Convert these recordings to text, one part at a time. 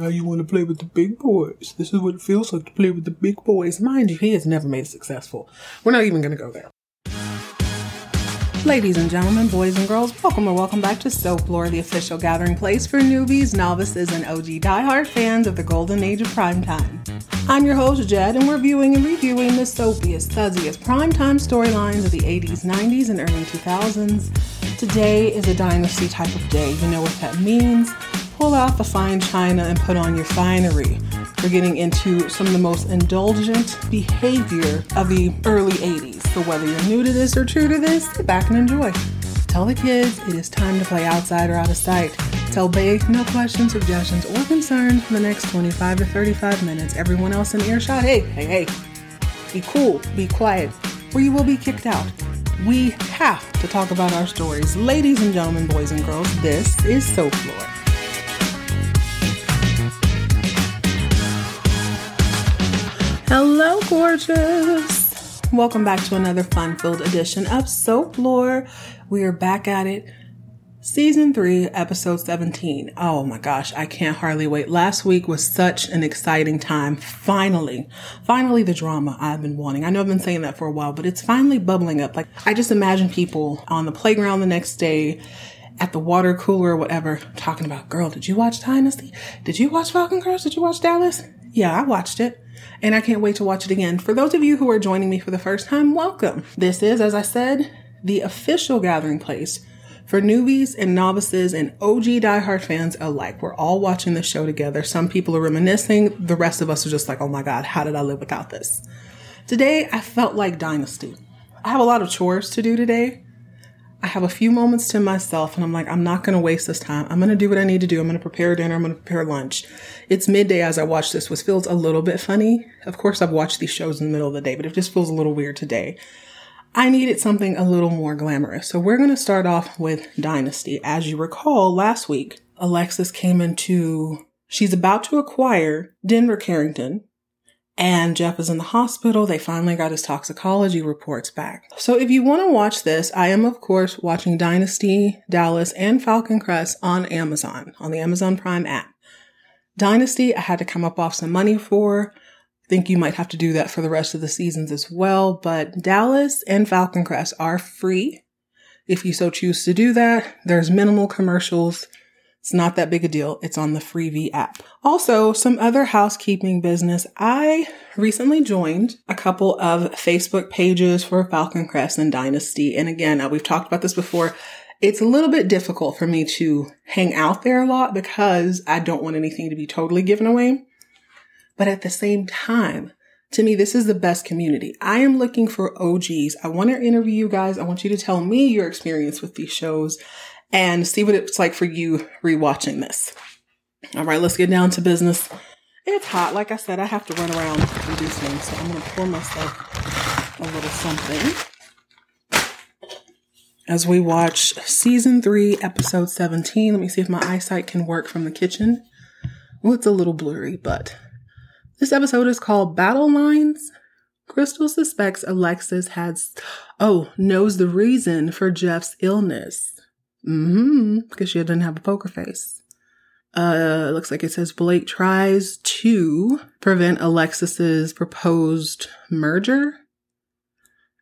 Now you want to play with the big boys. This is what it feels like to play with the big boys. Mind you, he has never made it successful. We're not even going to go there. Ladies and gentlemen, boys and girls, welcome or welcome back to Soap Lore, the official gathering place for newbies, novices, and OG diehard fans of the golden age of primetime. I'm your host, Jed, and we're viewing and reviewing the soapiest, fuzziest primetime storylines of the 80s, 90s, and early 2000s. Today is a dynasty type of day. You know what that means pull out the fine china and put on your finery. We're getting into some of the most indulgent behavior of the early 80s. So whether you're new to this or true to this, sit back and enjoy. Tell the kids it is time to play outside or out of sight. Tell Bay no questions, suggestions, or concerns for the next 25 to 35 minutes. Everyone else in earshot, hey, hey, hey, be cool, be quiet, or you will be kicked out. We have to talk about our stories. Ladies and gentlemen, boys and girls, this is Soap Lore. Gorgeous. Welcome back to another fun filled edition of Soap Lore. We are back at it. Season 3, episode 17. Oh my gosh, I can't hardly wait. Last week was such an exciting time. Finally, finally the drama I've been wanting. I know I've been saying that for a while, but it's finally bubbling up. Like, I just imagine people on the playground the next day at the water cooler or whatever talking about, girl, did you watch Dynasty? Did you watch Falcon Crest? Did you watch Dallas? Yeah, I watched it and I can't wait to watch it again. For those of you who are joining me for the first time, welcome. This is, as I said, the official gathering place for newbies and novices and OG diehard fans alike. We're all watching the show together. Some people are reminiscing. The rest of us are just like, oh my God, how did I live without this? Today, I felt like Dynasty. I have a lot of chores to do today. I have a few moments to myself and I'm like, I'm not going to waste this time. I'm going to do what I need to do. I'm going to prepare dinner. I'm going to prepare lunch. It's midday as I watch this, which feels a little bit funny. Of course, I've watched these shows in the middle of the day, but it just feels a little weird today. I needed something a little more glamorous. So we're going to start off with Dynasty. As you recall, last week, Alexis came into, she's about to acquire Denver Carrington, and Jeff is in the hospital. They finally got his toxicology reports back. So if you want to watch this, I am of course watching Dynasty, Dallas, and Falcon Crest on Amazon, on the Amazon Prime app. Dynasty, I had to come up off some money for. I think you might have to do that for the rest of the seasons as well, but Dallas and Falcon Crest are free. If you so choose to do that, there's minimal commercials it's not that big a deal. It's on the Freevee app. Also, some other housekeeping business. I recently joined a couple of Facebook pages for Falcon Crest and Dynasty. And again, uh, we've talked about this before. It's a little bit difficult for me to hang out there a lot because I don't want anything to be totally given away. But at the same time, to me, this is the best community. I am looking for OGs. I want to interview you guys. I want you to tell me your experience with these shows and see what it's like for you rewatching this. All right, let's get down to business. It's hot. Like I said, I have to run around and do things. So I'm going to pour myself a little something as we watch season three, episode 17. Let me see if my eyesight can work from the kitchen. Well, it's a little blurry, but this episode is called Battle Lines. Crystal suspects Alexis has, oh, knows the reason for Jeff's illness. Mm-hmm. Because she didn't have a poker face. Uh, looks like it says Blake tries to prevent Alexis's proposed merger.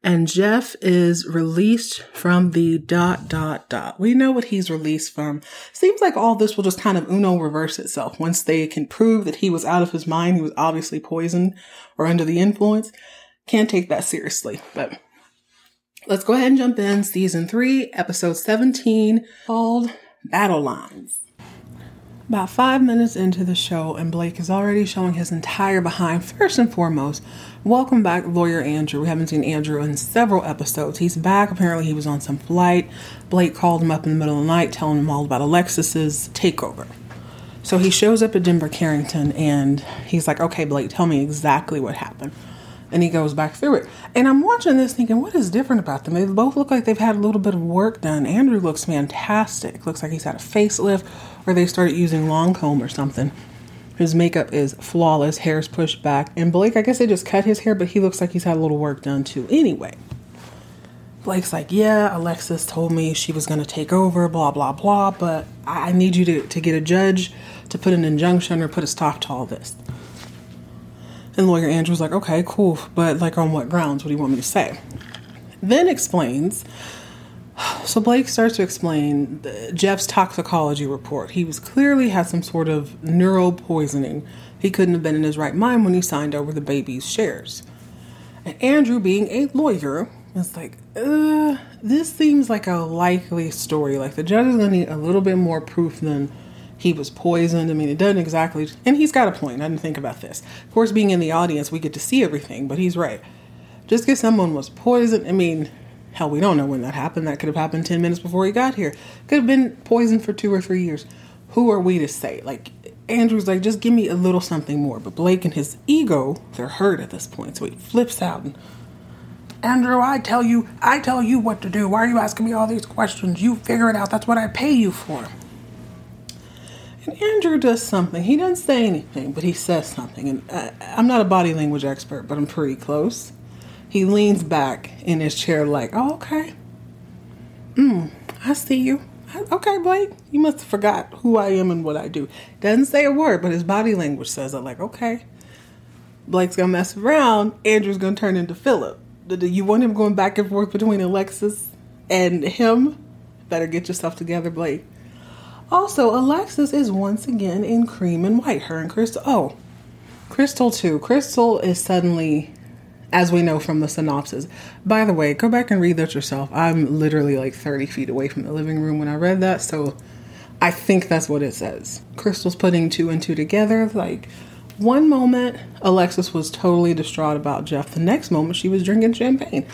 And Jeff is released from the dot dot dot. We know what he's released from. Seems like all this will just kind of uno reverse itself once they can prove that he was out of his mind. He was obviously poisoned or under the influence. Can't take that seriously, but Let's go ahead and jump in. Season 3, Episode 17, called Battle Lines. About five minutes into the show, and Blake is already showing his entire behind. First and foremost, welcome back, Lawyer Andrew. We haven't seen Andrew in several episodes. He's back. Apparently, he was on some flight. Blake called him up in the middle of the night, telling him all about Alexis's takeover. So he shows up at Denver Carrington, and he's like, Okay, Blake, tell me exactly what happened and he goes back through it. And I'm watching this thinking, what is different about them? They both look like they've had a little bit of work done. Andrew looks fantastic. Looks like he's had a facelift or they started using Lancome or something. His makeup is flawless, hair's pushed back. And Blake, I guess they just cut his hair, but he looks like he's had a little work done too. Anyway, Blake's like, yeah, Alexis told me she was going to take over, blah, blah, blah, but I need you to, to get a judge to put an injunction or put a stop to all this. And lawyer Andrew's like, okay, cool, but like on what grounds? What do you want me to say? Then explains. So Blake starts to explain Jeff's toxicology report. He was clearly had some sort of neural poisoning. He couldn't have been in his right mind when he signed over the baby's shares. And Andrew, being a lawyer, was like, uh, this seems like a likely story. Like the judge is gonna need a little bit more proof than he was poisoned. I mean, it doesn't exactly, and he's got a point. I didn't think about this. Of course, being in the audience, we get to see everything, but he's right. Just because someone was poisoned, I mean, hell, we don't know when that happened. That could have happened 10 minutes before he got here. Could have been poisoned for two or three years. Who are we to say? Like, Andrew's like, just give me a little something more. But Blake and his ego, they're hurt at this point. So he flips out and, Andrew, I tell you, I tell you what to do. Why are you asking me all these questions? You figure it out. That's what I pay you for. And Andrew does something. He doesn't say anything, but he says something. And I, I'm not a body language expert, but I'm pretty close. He leans back in his chair, like, oh, okay. Mm, I see you. Okay, Blake, you must have forgot who I am and what I do. Doesn't say a word, but his body language says it, like, okay. Blake's gonna mess around. Andrew's gonna turn into Philip. Do you want him going back and forth between Alexis and him? Better get yourself together, Blake. Also, Alexis is once again in cream and white. Her and Crystal. Oh, Crystal too. Crystal is suddenly, as we know from the synopsis. By the way, go back and read that yourself. I'm literally like 30 feet away from the living room when I read that, so I think that's what it says. Crystal's putting two and two together. Like, one moment, Alexis was totally distraught about Jeff. The next moment, she was drinking champagne.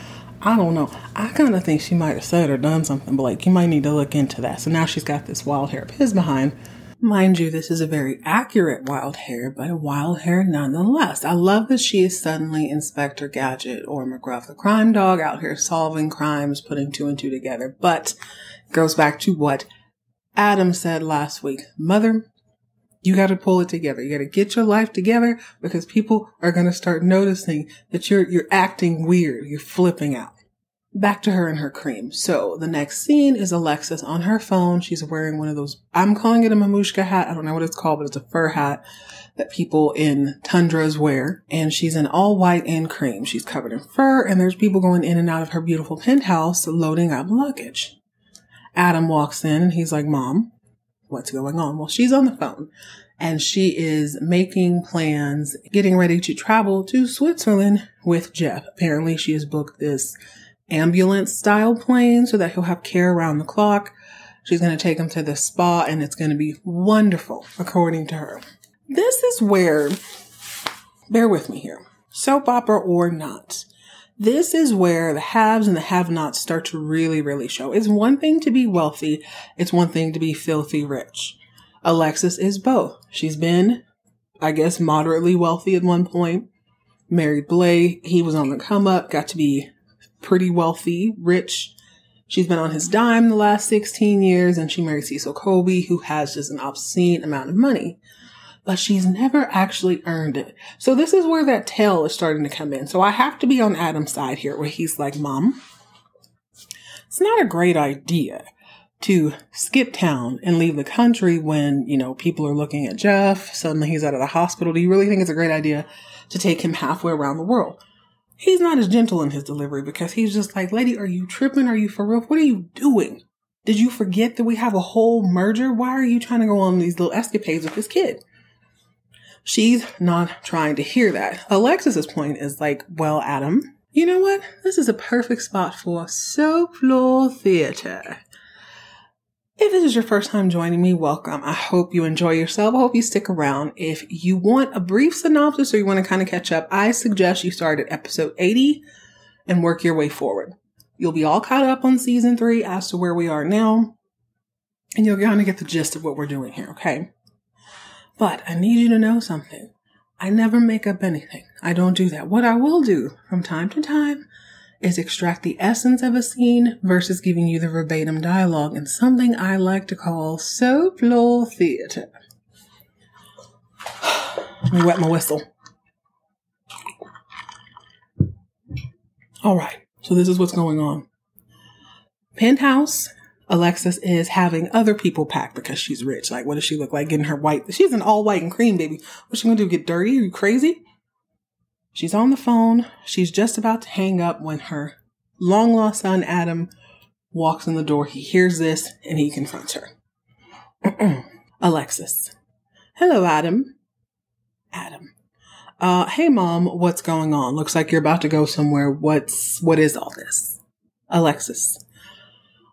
I don't know. I kind of think she might have said or done something, but like you might need to look into that. So now she's got this wild hair of his behind. Mind you, this is a very accurate wild hair, but a wild hair nonetheless. I love that she is suddenly Inspector Gadget or McGruff the crime dog out here solving crimes, putting two and two together. But goes back to what Adam said last week. Mother, you got to pull it together. You got to get your life together because people are going to start noticing that you're, you're acting weird. You're flipping out. Back to her and her cream. So the next scene is Alexis on her phone. She's wearing one of those, I'm calling it a mamushka hat. I don't know what it's called, but it's a fur hat that people in tundras wear. And she's in all white and cream. She's covered in fur and there's people going in and out of her beautiful penthouse loading up luggage. Adam walks in and he's like, mom, what's going on? Well, she's on the phone and she is making plans, getting ready to travel to Switzerland with Jeff. Apparently, she has booked this ambulance style plane so that he'll have care around the clock. She's going to take him to the spa and it's going to be wonderful, according to her. This is where, bear with me here, soap opera or not. This is where the haves and the have nots start to really, really show. It's one thing to be wealthy. It's one thing to be filthy rich. Alexis is both. She's been, I guess, moderately wealthy at one point. Married Blake. He was on the come up, got to be pretty wealthy, rich. She's been on his dime the last 16 years and she married Cecil Colby, who has just an obscene amount of money. But she's never actually earned it. So this is where that tale is starting to come in. So I have to be on Adam's side here where he's like, Mom, it's not a great idea to skip town and leave the country when, you know, people are looking at Jeff. Suddenly he's out of the hospital. Do you really think it's a great idea to take him halfway around the world? He's not as gentle in his delivery because he's just like, lady, are you tripping? Are you for real? What are you doing? Did you forget that we have a whole merger? Why are you trying to go on these little escapades with this kid? She's not trying to hear that. Alexis's point is like, well, Adam, you know what? This is a perfect spot for Soap Lore theater. If this is your first time joining me, welcome. I hope you enjoy yourself. I hope you stick around. If you want a brief synopsis or you want to kind of catch up, I suggest you start at episode 80 and work your way forward. You'll be all caught up on season three as to where we are now, and you'll kind of get the gist of what we're doing here, okay? But I need you to know something. I never make up anything. I don't do that. What I will do from time to time is extract the essence of a scene versus giving you the verbatim dialogue in something I like to call Soap Lore theater. Let me wet my whistle. All right, so this is what's going on. Penthouse, Alexis is having other people pack because she's rich. Like, what does she look like getting her white? She's an all white and cream baby. What's she gonna do? Get dirty? Are you crazy? She's on the phone. She's just about to hang up when her long lost son, Adam, walks in the door. He hears this and he confronts her. Alexis. Hello, Adam. Adam. Uh, hey mom, what's going on? Looks like you're about to go somewhere. What's, what is all this? Alexis.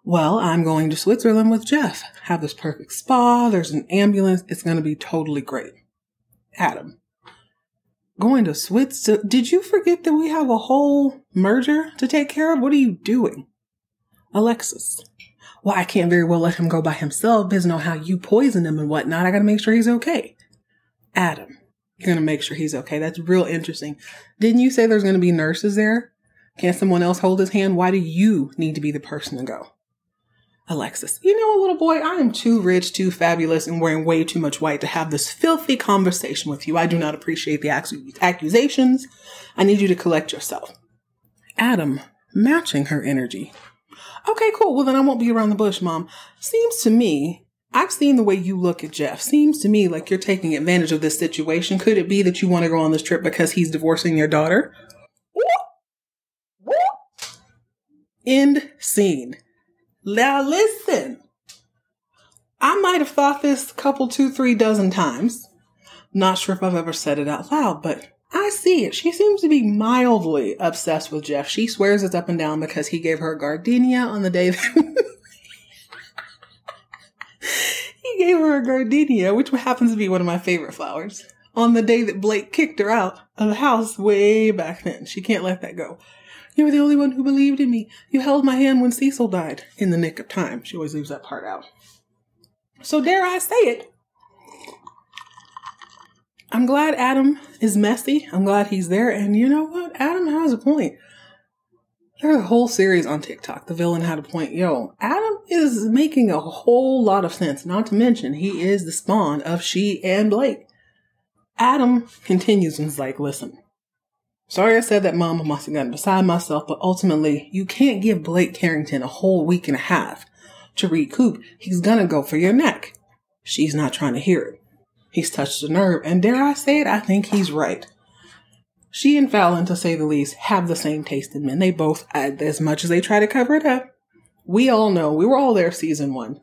Well, I'm going to Switzerland with Jeff. Have this perfect spa. There's an ambulance. It's going to be totally great. Adam. Going to Switzerland? Did you forget that we have a whole merger to take care of? What are you doing? Alexis. Well, I can't very well let him go by himself because know how you poison him and whatnot. I got to make sure he's okay. Adam. You're going to make sure he's okay. That's real interesting. Didn't you say there's going to be nurses there? Can't someone else hold his hand? Why do you need to be the person to go? Alexis, you know, a little boy, I am too rich, too fabulous, and wearing way too much white to have this filthy conversation with you. I do not appreciate the accusations. I need you to collect yourself. Adam, matching her energy. Okay, cool. Well, then I won't be around the bush, mom. Seems to me I've seen the way you look at Jeff. Seems to me like you're taking advantage of this situation. Could it be that you want to go on this trip because he's divorcing your daughter? End scene. Now listen. I might have thought this a couple, two, three dozen times. Not sure if I've ever said it out loud, but I see it. She seems to be mildly obsessed with Jeff. She swears it's up and down because he gave her a gardenia on the day that he gave her a gardenia, which happens to be one of my favorite flowers, on the day that Blake kicked her out of the house way back then. She can't let that go. You were the only one who believed in me. You held my hand when Cecil died in the nick of time. She always leaves that part out. So dare I say it? I'm glad Adam is messy. I'm glad he's there. And you know what? Adam has a point. There's a whole series on TikTok. The villain had a point. Yo, Adam is making a whole lot of sense. Not to mention, he is the spawn of she and Blake. Adam continues and is like, listen, sorry I said that mama must have gotten beside myself, but ultimately, you can't give Blake Carrington a whole week and a half to recoup. He's gonna go for your neck. She's not trying to hear it. He's touched a nerve, and dare I say it, I think he's right. She and Fallon, to say the least, have the same taste in men. They both, as much as they try to cover it up, we all know, we were all there season one.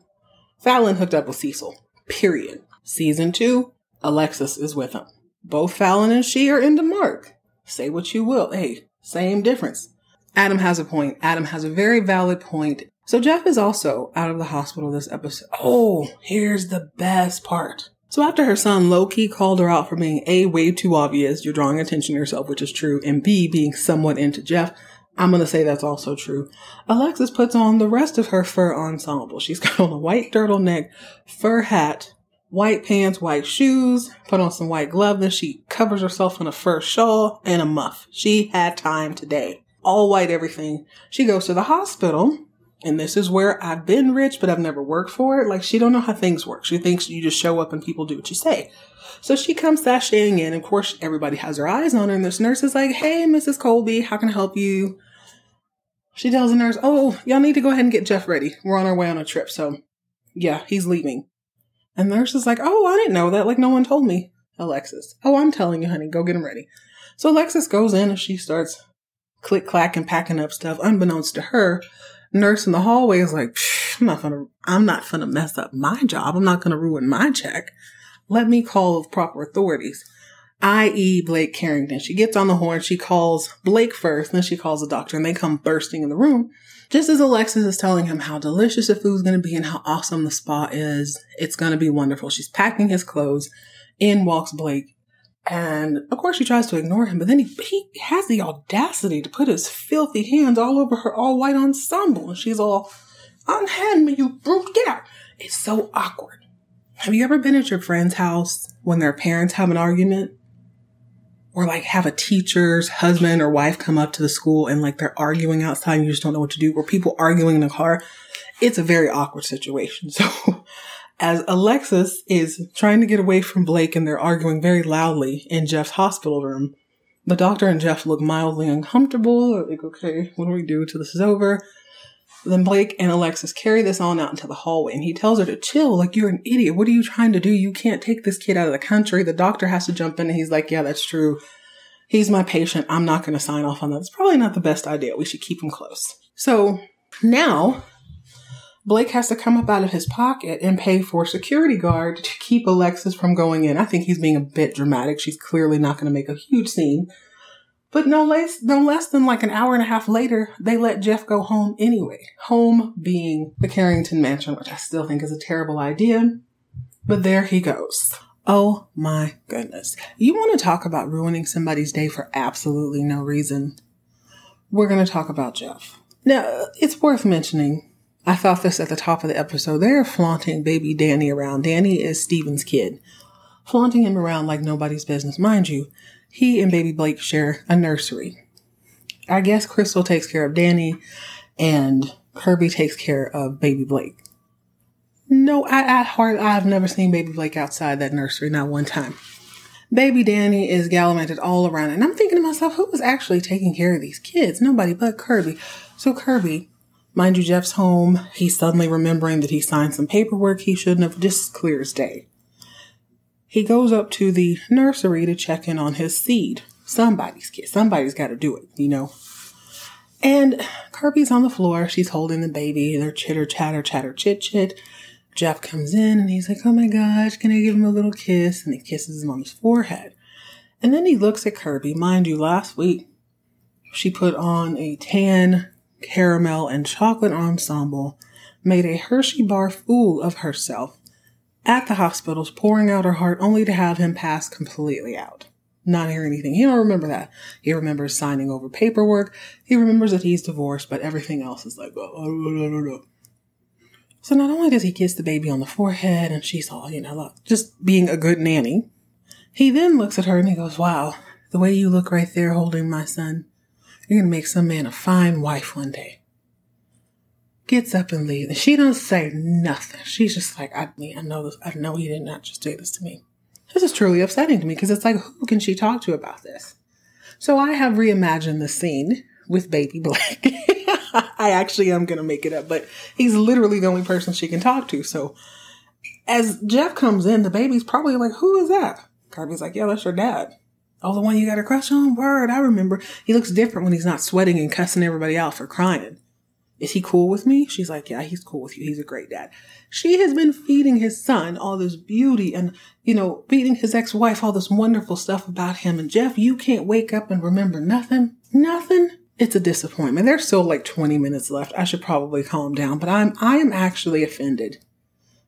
Fallon hooked up with Cecil. Period. Season two, Alexis is with him. Both Fallon and she are into Mark. Say what you will. Hey, same difference. Adam has a point. Adam has a very valid point. So Jeff is also out of the hospital this episode. Oh, here's the best part. So after her son Loki called her out for being A, way too obvious, you're drawing attention to yourself, which is true, and B, being somewhat into Jeff, I'm gonna say that's also true. Alexis puts on the rest of her fur ensemble. She's got on a white turtleneck, fur hat, white pants, white shoes, put on some white gloves, then she covers herself in a fur shawl and a muff. She had time today. All white everything. She goes to the hospital and this is where I've been rich, but I've never worked for it. Like she don't know how things work. She thinks you just show up and people do what you say. So she comes sashaying in. Of course, everybody has their eyes on her, and this nurse is like, "Hey, Mrs. Colby, how can I help you?" She tells the nurse, "Oh, y'all need to go ahead and get Jeff ready. We're on our way on a trip, so yeah, he's leaving." And the nurse is like, "Oh, I didn't know that. Like no one told me." Alexis, "Oh, I'm telling you, honey. Go get him ready." So Alexis goes in and she starts click clack and packing up stuff, unbeknownst to her nurse in the hallway is like, I'm not gonna, I'm not gonna mess up my job. I'm not gonna ruin my check. Let me call the proper authorities, i.e. Blake Carrington. She gets on the horn. She calls Blake first, then she calls the doctor and they come bursting in the room. Just as Alexis is telling him how delicious the food's going to be and how awesome the spa is, it's going to be wonderful. She's packing his clothes. In walks Blake. And of course, she tries to ignore him, but then he, he has the audacity to put his filthy hands all over her all white ensemble. And she's all, unhand me, you brute, get out. It's so awkward. Have you ever been at your friend's house when their parents have an argument? Or like have a teacher's husband or wife come up to the school and like they're arguing outside and you just don't know what to do, or people arguing in the car. It's a very awkward situation. So as Alexis is trying to get away from Blake and they're arguing very loudly in Jeff's hospital room, the doctor and Jeff look mildly uncomfortable. Like, okay, what do we do till this is over? Then Blake and Alexis carry this on out into the hallway and he tells her to chill. Like, you're an idiot. What are you trying to do? You can't take this kid out of the country. The doctor has to jump in and he's like, yeah, that's true. He's my patient. I'm not going to sign off on that. It's probably not the best idea. We should keep him close. So now Blake has to come up out of his pocket and pay for a security guard to keep Alexis from going in. I think he's being a bit dramatic. She's clearly not going to make a huge scene. But no less, no less than like an hour and a half later, they let Jeff go home anyway. Home being the Carrington Mansion, which I still think is a terrible idea. But there he goes. Oh my goodness. You want to talk about ruining somebody's day for absolutely no reason? We're going to talk about Jeff. Now, it's worth mentioning. I thought this at the top of the episode. They're flaunting baby Danny around. Danny is Steven's kid. Flaunting him around like nobody's business. Mind you, he and baby Blake share a nursery. I guess Crystal takes care of Danny and Kirby takes care of baby Blake. No, I, at heart, I've never seen baby Blake outside that nursery, not one time. Baby Danny is gallivanted all around, and I'm thinking to myself, who was actually taking care of these kids? Nobody but Kirby. So Kirby, mind you, Jeff's home. He's suddenly remembering that he signed some paperwork he shouldn't have. Just clear as day. He goes up to the nursery to check in on his seed. Somebody's kid. Somebody's got to do it, you know. And Kirby's on the floor. She's holding the baby. They're chitter, chatter, chatter, chit, chit. Jeff comes in and he's like, Oh my gosh, can I give him a little kiss? And he kisses him on his forehead. And then he looks at Kirby. Mind you, last week she put on a tan caramel and chocolate ensemble, made a Hershey bar fool of herself, at the hospitals, pouring out her heart only to have him pass completely out. Not hear anything. He don't remember that. He remembers signing over paperwork. He remembers that he's divorced, but everything else is like, oh, oh, oh, oh, So not only does he kiss the baby on the forehead and she's all, you know, just being a good nanny, he then looks at her and he goes, wow, the way you look right there holding my son, you're going to make some man a fine wife one day gets up and leaves. And she don't say nothing. She's just like, I I know this. I know he did not just do this to me. This is truly upsetting to me because it's like, who can she talk to about this? So I have reimagined the scene with baby Black. I actually am going to make it up, but he's literally the only person she can talk to. So as Jeff comes in, the baby's probably like, who is that? Kirby's like, yeah, that's your dad. Oh, the one you got a crush on? Word, I remember. He looks different when he's not sweating and cussing everybody out for crying. Is he cool with me? She's like, Yeah, he's cool with you. He's a great dad. She has been feeding his son all this beauty and, you know, feeding his ex wife all this wonderful stuff about him. And Jeff, you can't wake up and remember nothing. Nothing. It's a disappointment. There's still like 20 minutes left. I should probably calm down, but I'm, I am actually offended.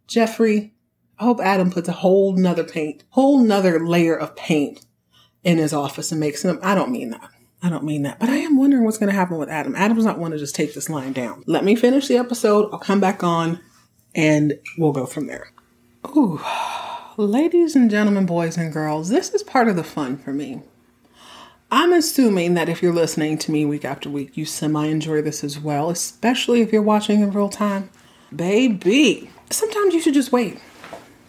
Jeffrey, I hope Adam puts a whole nother paint, whole nother layer of paint in his office and makes him, I don't mean that. I don't mean that, but I am wondering what's going to happen with Adam. Adam's not one to just take this line down. Let me finish the episode. I'll come back on and we'll go from there. Ooh, ladies and gentlemen, boys and girls, this is part of the fun for me. I'm assuming that if you're listening to me week after week, you semi enjoy this as well, especially if you're watching in real time. Baby, sometimes you should just wait.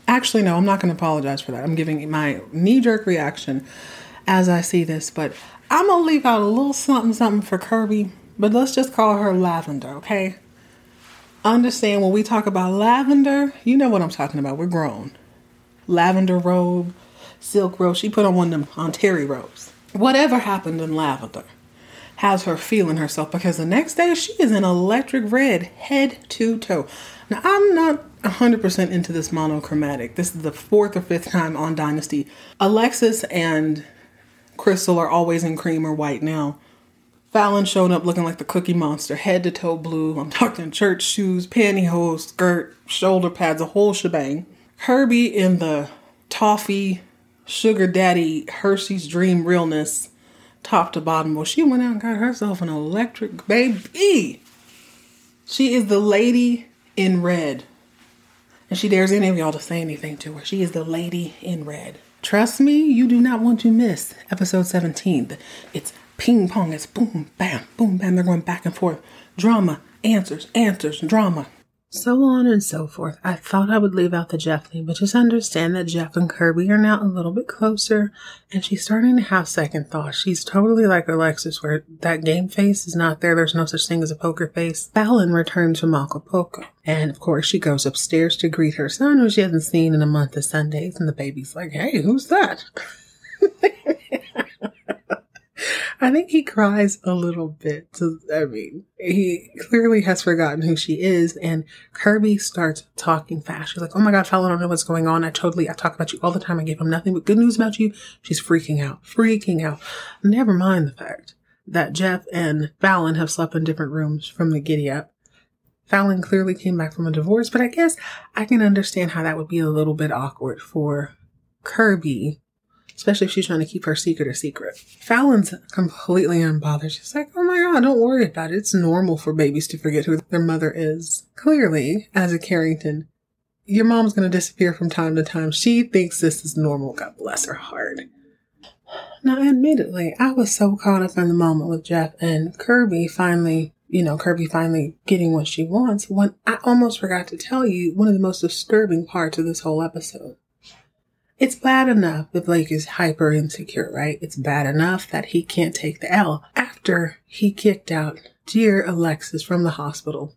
Actually, no, I'm not going to apologize for that. I'm giving my knee jerk reaction as I see this, but I'm gonna leave out a little something something for Kirby, but let's just call her Lavender, okay? Understand when we talk about lavender, you know what I'm talking about. We're grown. Lavender robe, silk robe. She put on one of them on terry robes. Whatever happened in lavender has her feeling herself because the next day she is in electric red, head to toe. Now I'm not 100% into this monochromatic. This is the fourth or fifth time on Dynasty. Alexis and Crystal are always in cream or white now. Fallon showed up looking like the Cookie Monster, head to toe blue. I'm talking church shoes, pantyhose, skirt, shoulder pads, a whole shebang. Kirby in the toffee, sugar daddy, Hershey's dream realness, top to bottom. Well, she went out and got herself an electric baby. She is the lady in red. And she dares any of y'all to say anything to her. She is the lady in red. Trust me, you do not want to miss episode 17. It's ping pong, it's boom, bam, boom, bam. They're going back and forth. Drama, answers, answers, drama. So on and so forth. I thought I would leave out the Jeff thing, but just understand that Jeff and Kirby are now a little bit closer, and she's starting to have second thoughts. She's totally like Alexis, where that game face is not there. There's no such thing as a poker face. Fallon returns from Acapulco, and of course she goes upstairs to greet her son, who she hasn't seen in a month of Sundays, and the baby's like, "Hey, who's that?" I think he cries a little bit. To, I mean, he clearly has forgotten who she is, and Kirby starts talking fast. She's like, "Oh my god, Fallon, I don't know what's going on. I totally, I talk about you all the time. I give him nothing but good news about you." She's freaking out, freaking out. Never mind the fact that Jeff and Fallon have slept in different rooms from the giddy up. Fallon clearly came back from a divorce, but I guess I can understand how that would be a little bit awkward for Kirby especially if she's trying to keep her secret a secret. Fallon's completely unbothered. She's like, oh my god, don't worry about it. It's normal for babies to forget who their mother is. Clearly, as a Carrington, your mom's going to disappear from time to time. She thinks this is normal. God bless her heart. Now, admittedly, I was so caught up in the moment with Jeff and Kirby finally, you know, Kirby finally getting what she wants when I almost forgot to tell you one of the most disturbing parts of this whole episode. It's bad enough that Blake is hyper insecure, right? It's bad enough that he can't take the L after he kicked out dear Alexis from the hospital,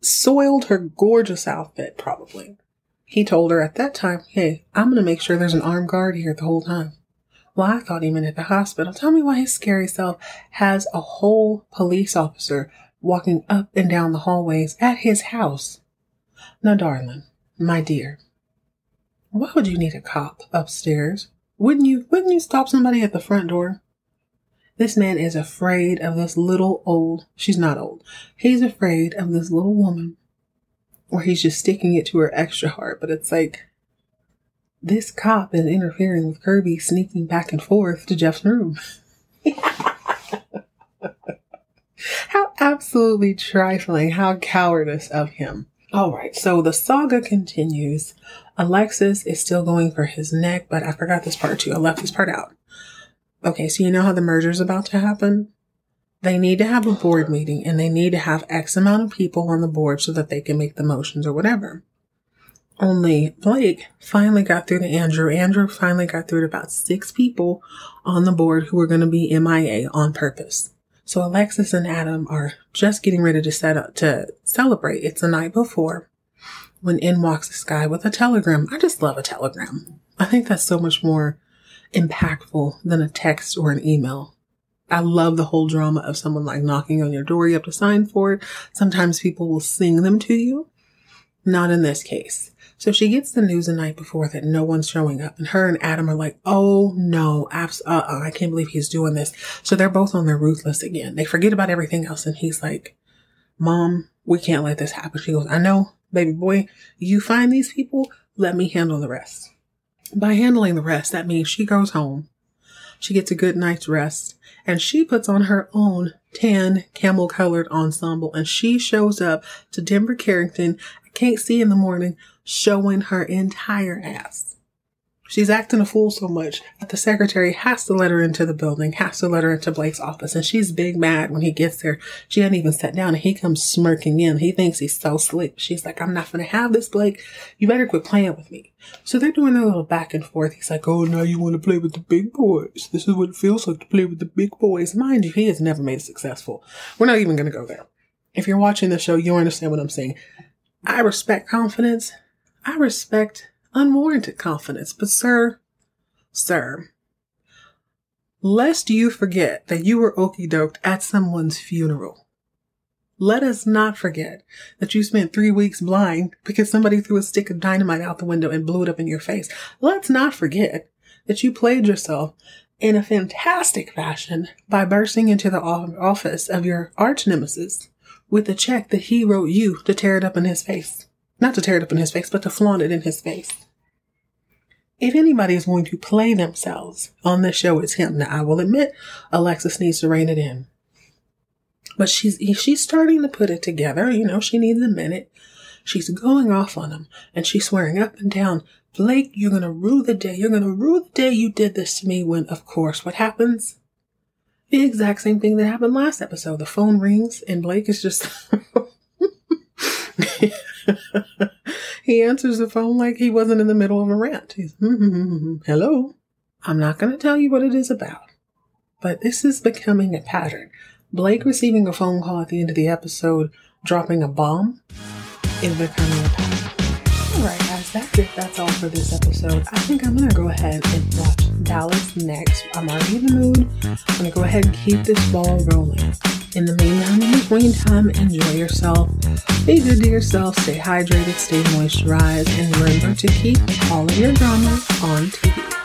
soiled her gorgeous outfit, probably. He told her at that time, hey, I'm going to make sure there's an armed guard here the whole time. Well, I thought he meant at the hospital. Tell me why his scary self has a whole police officer walking up and down the hallways at his house. Now, darling, my dear, why would you need a cop upstairs? Wouldn't you wouldn't you stop somebody at the front door? This man is afraid of this little old she's not old. He's afraid of this little woman. Or he's just sticking it to her extra hard, but it's like this cop is interfering with Kirby sneaking back and forth to Jeff's room. how absolutely trifling, how cowardice of him. All right, so the saga continues. Alexis is still going for his neck, but I forgot this part too. I left this part out. Okay, so you know how the merger is about to happen? They need to have a board meeting and they need to have X amount of people on the board so that they can make the motions or whatever. Only Blake finally got through to Andrew. Andrew finally got through to about six people on the board who were going to be MIA on purpose. So Alexis and Adam are just getting ready to set up to celebrate. It's the night before when in walks this guy with a telegram. I just love a telegram. I think that's so much more impactful than a text or an email. I love the whole drama of someone like knocking on your door. You have to sign for it. Sometimes people will sing them to you. Not in this case. So she gets the news the night before that no one's showing up, and her and Adam are like, "Oh no, abs- uh-uh, I can't believe he's doing this." So they're both on their ruthless again. They forget about everything else, and he's like, "Mom, we can't let this happen." She goes, "I know, baby boy. You find these people. Let me handle the rest." By handling the rest, that means she goes home. She gets a good night's rest, and she puts on her own tan camel colored ensemble, and she shows up to Denver Carrington. I can't see in the morning showing her entire ass. She's acting a fool so much that the secretary has to let her into the building, has to let her into Blake's office, and she's big mad when he gets there. She hadn't even sat down and he comes smirking in. He thinks he's so slick. She's like, I'm not gonna have this, Blake. You better quit playing with me. So they're doing their little back and forth. He's like, Oh, now you want to play with the big boys. This is what it feels like to play with the big boys. Mind you, he has never made it successful. We're not even gonna go there. If you're watching the show, you understand what I'm saying. I respect confidence. I respect unwarranted confidence. But, sir, sir, lest you forget that you were okey doked at someone's funeral. Let us not forget that you spent three weeks blind because somebody threw a stick of dynamite out the window and blew it up in your face. Let's not forget that you played yourself in a fantastic fashion by bursting into the office of your arch nemesis with a check that he wrote you to tear it up in his face. Not to tear it up in his face, but to flaunt it in his face. If anybody is going to play themselves on this show, it's him. Now, I will admit, Alexis needs to rein it in. But she's she's starting to put it together. You know, she needs a minute. She's going off on him, and she's swearing up and down, Blake, you're gonna rue the day. You're gonna rue the day you did this to me. When, of course, what happens? The exact same thing that happened last episode. The phone rings, and Blake is just he answers the phone like he wasn't in the middle of a rant. He's, mm-hmm, hello. I'm not going to tell you what it is about, but this is becoming a pattern. Blake receiving a phone call at the end of the episode, dropping a bomb, is becoming a pattern. Alright, guys, that's it. That's all for this episode. I think I'm gonna go ahead and watch Dallas next. I'm already in the mood. I'm gonna go ahead and keep this ball rolling. In the meantime, in between time, enjoy yourself. Be good to yourself. Stay hydrated, stay moisturized, and remember to keep all of your drama on TV.